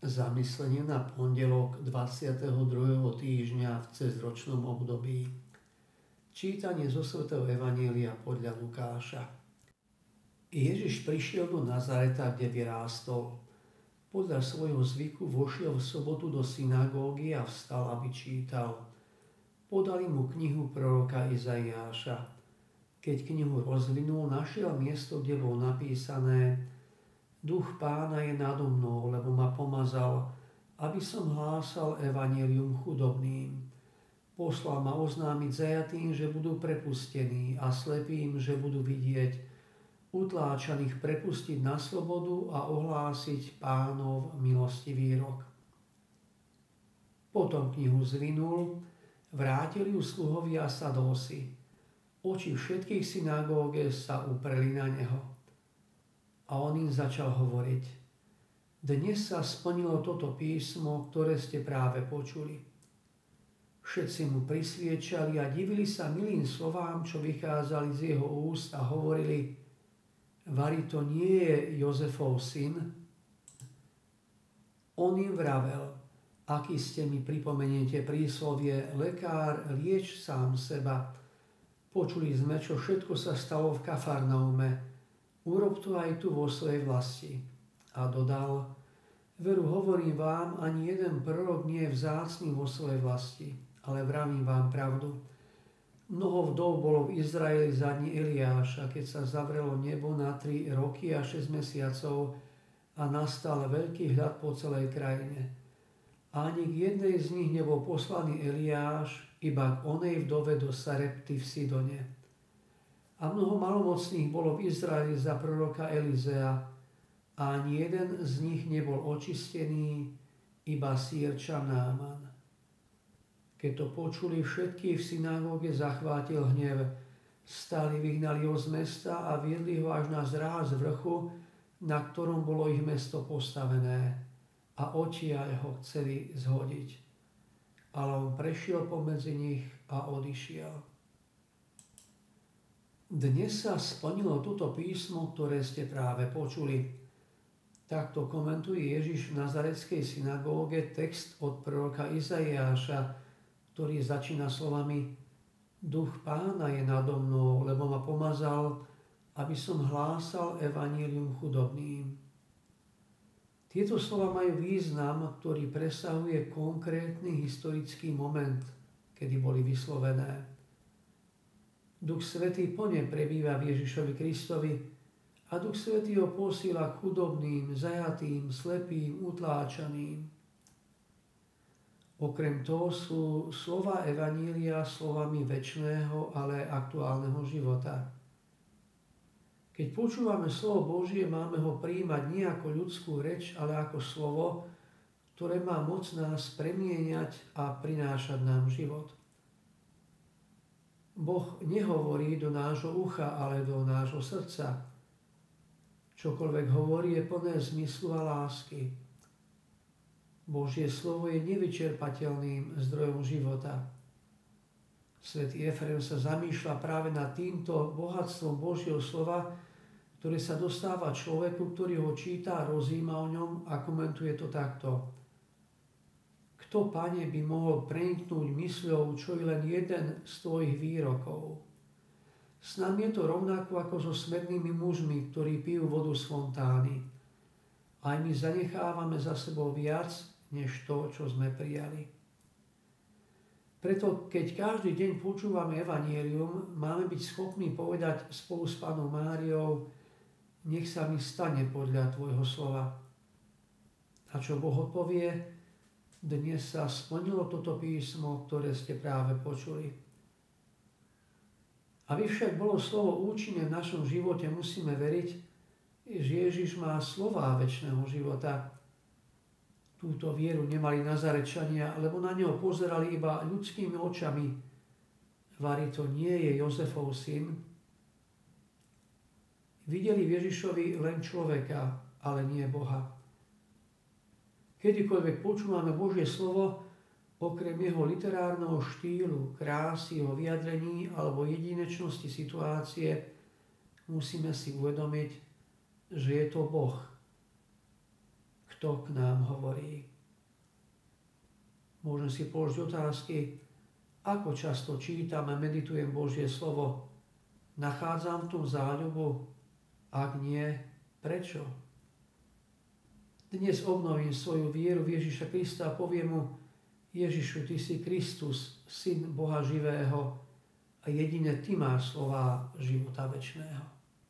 Zamyslenie na pondelok 22. týždňa v cezročnom období. Čítanie zo svätého Evanielia podľa Lukáša. Ježiš prišiel do Nazareta, kde vyrástol. Podľa svojho zvyku vošiel v sobotu do synagógy a vstal, aby čítal. Podali mu knihu proroka Izaiáša. Keď knihu rozvinul, našiel miesto, kde bolo napísané Duch pána je nado mnou, lebo ma pomazal, aby som hlásal evanelium chudobným. Poslal ma oznámiť zajatým, že budú prepustení a slepým, že budú vidieť, utláčaných prepustiť na slobodu a ohlásiť pánov milostivý rok. Potom knihu zvinul, vrátili ju sluhovia Sadósi. Oči všetkých synagóge sa upreli na neho a on im začal hovoriť. Dnes sa splnilo toto písmo, ktoré ste práve počuli. Všetci mu prisviečali a divili sa milým slovám, čo vychádzali z jeho úst a hovorili, Vari to nie je Jozefov syn? On im vravel, aký ste mi pripomeniete príslovie, lekár, lieč sám seba. Počuli sme, čo všetko sa stalo v Kafarnaume, urob to aj tu vo svojej vlasti. A dodal, veru hovorím vám, ani jeden prorok nie je vzácný vo svojej vlasti, ale vravím vám pravdu. Mnoho vdov bolo v Izraeli za dní Eliáša, keď sa zavrelo nebo na 3 roky a 6 mesiacov a nastal veľký hľad po celej krajine. Ani k jednej z nich nebol poslaný Eliáš, iba k onej vdove do Sarepty v Sidone a mnoho malomocných bolo v Izraeli za proroka Elizea a ani jeden z nich nebol očistený, iba sírča Náman. Keď to počuli všetky v synagóge, zachvátil hnev. Stali, vyhnali ho z mesta a viedli ho až na zráz vrchu, na ktorom bolo ich mesto postavené a odtiaľ ho chceli zhodiť. Ale on prešiel pomedzi nich a odišiel. Dnes sa splnilo toto písmo, ktoré ste práve počuli. Takto komentuje Ježiš v Nazareckej synagóge text od proroka Izaiáša, ktorý začína slovami Duch pána je nado mnou, lebo ma pomazal, aby som hlásal evanílium chudobným. Tieto slova majú význam, ktorý presahuje konkrétny historický moment, kedy boli vyslovené. Duch Svetý plne prebýva v Ježišovi Kristovi a Duch Svetý ho posíla chudobným, zajatým, slepým, utláčaným. Okrem toho sú slova Evanília slovami väčšného, ale aktuálneho života. Keď počúvame slovo Božie, máme ho príjmať nie ako ľudskú reč, ale ako slovo, ktoré má moc nás premieňať a prinášať nám život. Boh nehovorí do nášho ucha, ale do nášho srdca. Čokoľvek hovorí je plné zmyslu a lásky. Božie slovo je nevyčerpateľným zdrojom života. Svetý Efrem sa zamýšľa práve nad týmto bohatstvom Božieho slova, ktoré sa dostáva človeku, ktorý ho číta, rozíma o ňom a komentuje to takto. Kto, pane, by mohol preniknúť mysľou, čo je len jeden z tvojich výrokov? S nami je to rovnako ako so smednými mužmi, ktorí pijú vodu z fontány. Aj my zanechávame za sebou viac, než to, čo sme prijali. Preto, keď každý deň počúvame Evangelium, máme byť schopní povedať spolu s Pánom Máriou, nech sa mi stane podľa Tvojho slova. A čo Boh odpovie, dnes sa splnilo toto písmo, ktoré ste práve počuli. Aby však bolo slovo účinné v našom živote, musíme veriť, že Ježiš má slová väčšného života. Túto vieru nemali Nazarečania, lebo na neho pozerali iba ľudskými očami. Vary to nie je Jozefov syn. Videli v Ježišovi len človeka, ale nie Boha. Kedykoľvek počúvame Božie slovo, okrem jeho literárneho štýlu, krásy, jeho vyjadrení alebo jedinečnosti situácie, musíme si uvedomiť, že je to Boh, kto k nám hovorí. Môžem si položiť otázky, ako často čítam a meditujem Božie slovo. Nachádzam tu záľubu? Ak nie, prečo? Dnes obnovím svoju vieru v Ježiša Krista a poviem mu, Ježišu, Ty si Kristus, Syn Boha živého a jedine Ty máš slova života večného.